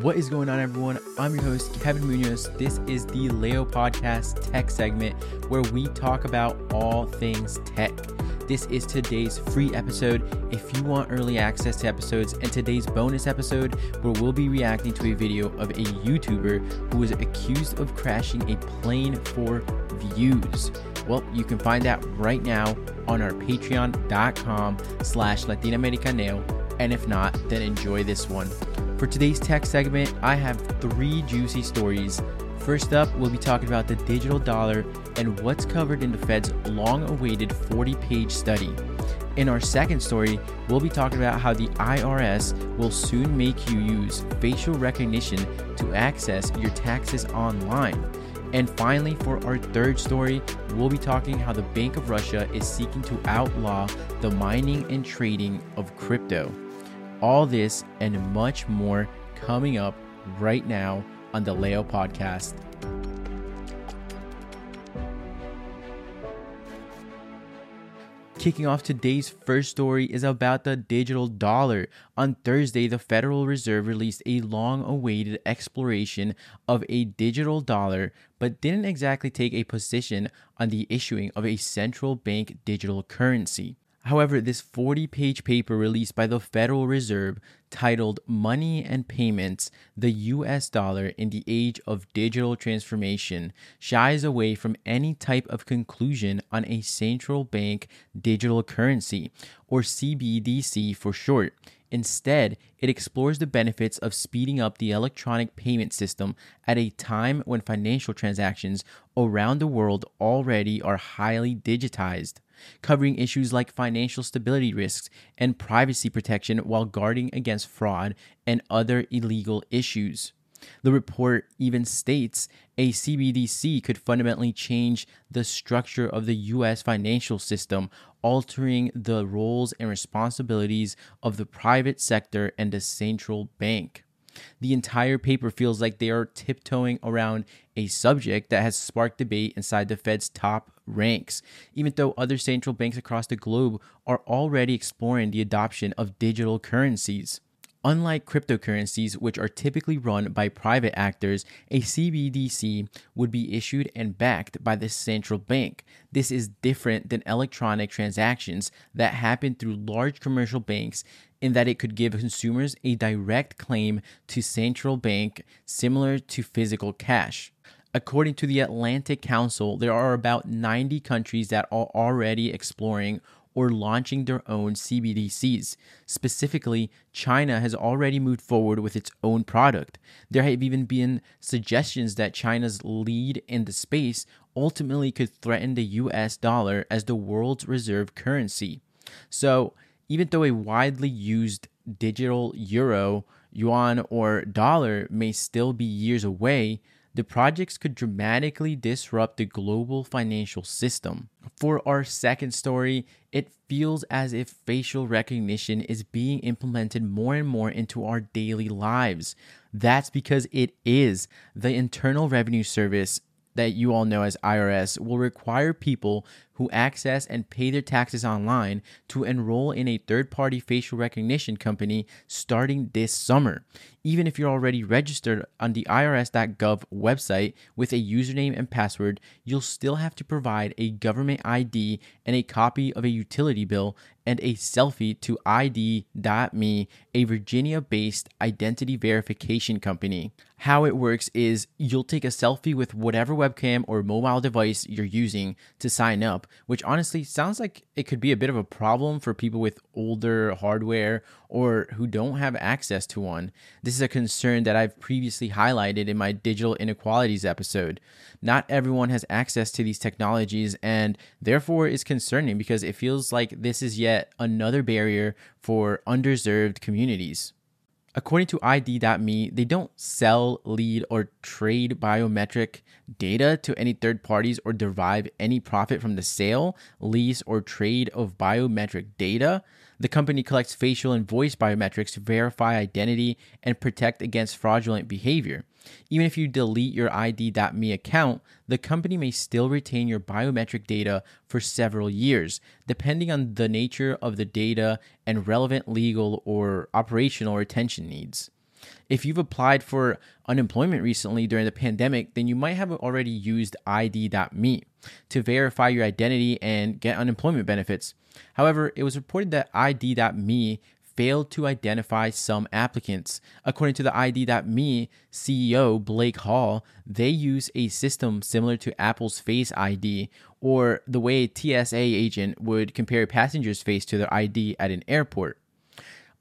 What is going on, everyone? I'm your host, Kevin Munoz. This is the Leo Podcast Tech segment where we talk about all things tech. This is today's free episode. If you want early access to episodes and today's bonus episode, where we'll be reacting to a video of a YouTuber who was accused of crashing a plane for views. Well, you can find that right now on our patreon.com slash latinoamericaneo. And if not, then enjoy this one. For today's tech segment, I have three juicy stories. First up, we'll be talking about the digital dollar and what's covered in the Fed's long awaited 40 page study. In our second story, we'll be talking about how the IRS will soon make you use facial recognition to access your taxes online. And finally, for our third story, we'll be talking how the Bank of Russia is seeking to outlaw the mining and trading of crypto. All this and much more coming up right now on the Leo podcast. Kicking off today's first story is about the digital dollar. On Thursday, the Federal Reserve released a long awaited exploration of a digital dollar, but didn't exactly take a position on the issuing of a central bank digital currency. However, this 40 page paper released by the Federal Reserve titled Money and Payments The US Dollar in the Age of Digital Transformation shies away from any type of conclusion on a central bank digital currency, or CBDC for short. Instead, it explores the benefits of speeding up the electronic payment system at a time when financial transactions around the world already are highly digitized covering issues like financial stability risks and privacy protection while guarding against fraud and other illegal issues. The report even states a CBDC could fundamentally change the structure of the US financial system, altering the roles and responsibilities of the private sector and the central bank. The entire paper feels like they are tiptoeing around a subject that has sparked debate inside the Fed's top ranks, even though other central banks across the globe are already exploring the adoption of digital currencies. Unlike cryptocurrencies, which are typically run by private actors, a CBDC would be issued and backed by the central bank. This is different than electronic transactions that happen through large commercial banks in that it could give consumers a direct claim to central bank similar to physical cash. According to the Atlantic Council, there are about 90 countries that are already exploring or launching their own CBDCs. Specifically, China has already moved forward with its own product. There have even been suggestions that China's lead in the space ultimately could threaten the US dollar as the world's reserve currency. So, even though a widely used digital euro, yuan, or dollar may still be years away, the projects could dramatically disrupt the global financial system. For our second story, it feels as if facial recognition is being implemented more and more into our daily lives. That's because it is. The Internal Revenue Service that you all know as IRS will require people who access and pay their taxes online to enroll in a third party facial recognition company starting this summer. Even if you're already registered on the IRS.gov website with a username and password, you'll still have to provide a government ID and a copy of a utility bill and a selfie to ID.me, a Virginia based identity verification company. How it works is you'll take a selfie with whatever webcam or mobile device you're using to sign up, which honestly sounds like it could be a bit of a problem for people with older hardware or who don't have access to one. This is a concern that I've previously highlighted in my digital inequalities episode. Not everyone has access to these technologies and therefore is concerning because it feels like this is yet another barrier for underserved communities. According to ID.me, they don't sell, lead, or trade biometric data to any third parties or derive any profit from the sale, lease, or trade of biometric data. The company collects facial and voice biometrics to verify identity and protect against fraudulent behavior. Even if you delete your ID.me account, the company may still retain your biometric data for several years, depending on the nature of the data and relevant legal or operational retention needs. If you've applied for unemployment recently during the pandemic, then you might have already used ID.me to verify your identity and get unemployment benefits. However, it was reported that ID.me failed to identify some applicants. According to the ID.me CEO, Blake Hall, they use a system similar to Apple's Face ID or the way a TSA agent would compare a passenger's face to their ID at an airport.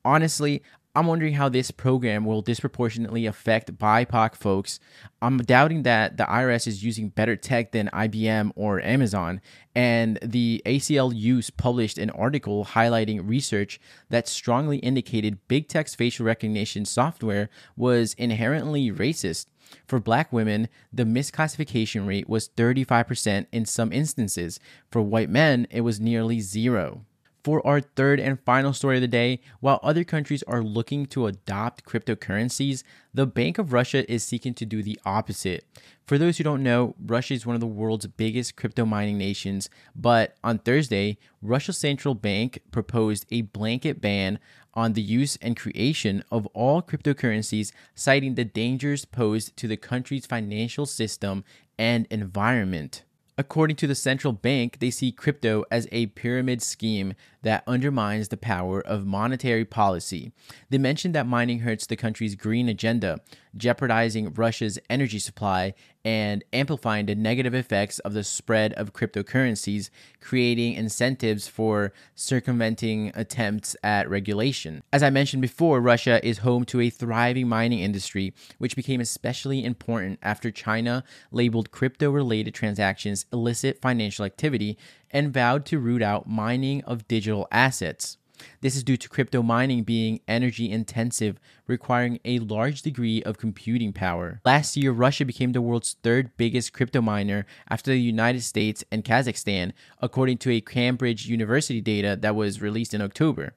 Honestly, I'm wondering how this program will disproportionately affect BIPOC folks. I'm doubting that the IRS is using better tech than IBM or Amazon. And the ACLU published an article highlighting research that strongly indicated big tech's facial recognition software was inherently racist. For black women, the misclassification rate was 35% in some instances. For white men, it was nearly zero for our third and final story of the day, while other countries are looking to adopt cryptocurrencies, the Bank of Russia is seeking to do the opposite. For those who don't know, Russia is one of the world's biggest crypto mining nations, but on Thursday, Russia's central bank proposed a blanket ban on the use and creation of all cryptocurrencies, citing the dangers posed to the country's financial system and environment. According to the central bank, they see crypto as a pyramid scheme that undermines the power of monetary policy. They mentioned that mining hurts the country's green agenda, jeopardizing Russia's energy supply and amplifying the negative effects of the spread of cryptocurrencies, creating incentives for circumventing attempts at regulation. As I mentioned before, Russia is home to a thriving mining industry, which became especially important after China labeled crypto related transactions illicit financial activity and vowed to root out mining of digital assets. This is due to crypto mining being energy intensive, requiring a large degree of computing power. Last year, Russia became the world's third biggest crypto miner after the United States and Kazakhstan, according to a Cambridge University data that was released in October.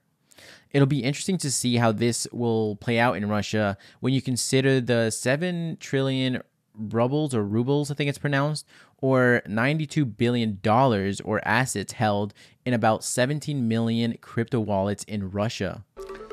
It'll be interesting to see how this will play out in Russia when you consider the 7 trillion rubles or rubles, I think it's pronounced, or $92 billion or assets held in about 17 million crypto wallets in Russia.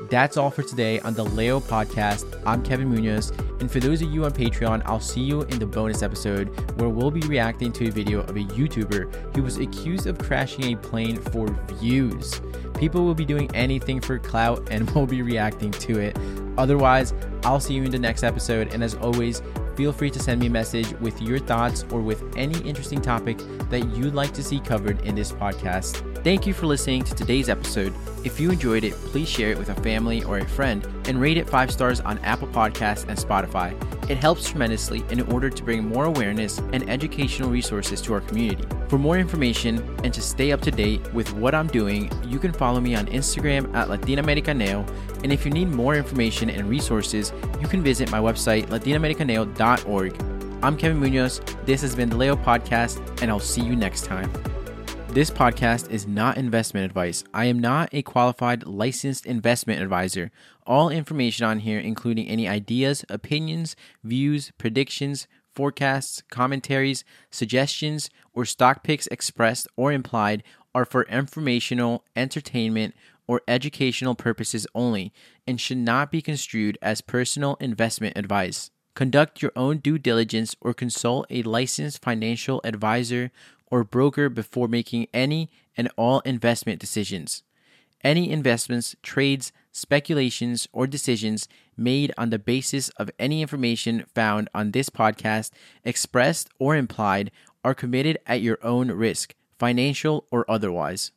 That's all for today on the Leo podcast. I'm Kevin Munoz, and for those of you on Patreon, I'll see you in the bonus episode where we'll be reacting to a video of a YouTuber who was accused of crashing a plane for views. People will be doing anything for clout and we'll be reacting to it. Otherwise, I'll see you in the next episode, and as always, feel free to send me a message with your thoughts or with any interesting topic that you'd like to see covered in this podcast. Thank you for listening to today's episode. If you enjoyed it, please share it with a family or a friend and rate it five stars on Apple Podcasts and Spotify. It helps tremendously in order to bring more awareness and educational resources to our community. For more information and to stay up to date with what I'm doing, you can follow me on Instagram at LatinaAmericaneo. And if you need more information and resources, you can visit my website, latinaamericaneo.org. I'm Kevin Munoz. This has been the Leo Podcast, and I'll see you next time. This podcast is not investment advice. I am not a qualified licensed investment advisor. All information on here, including any ideas, opinions, views, predictions, forecasts, commentaries, suggestions, or stock picks expressed or implied, are for informational, entertainment, or educational purposes only and should not be construed as personal investment advice. Conduct your own due diligence or consult a licensed financial advisor or broker before making any and all investment decisions. Any investments, trades, speculations, or decisions made on the basis of any information found on this podcast, expressed or implied, are committed at your own risk, financial or otherwise.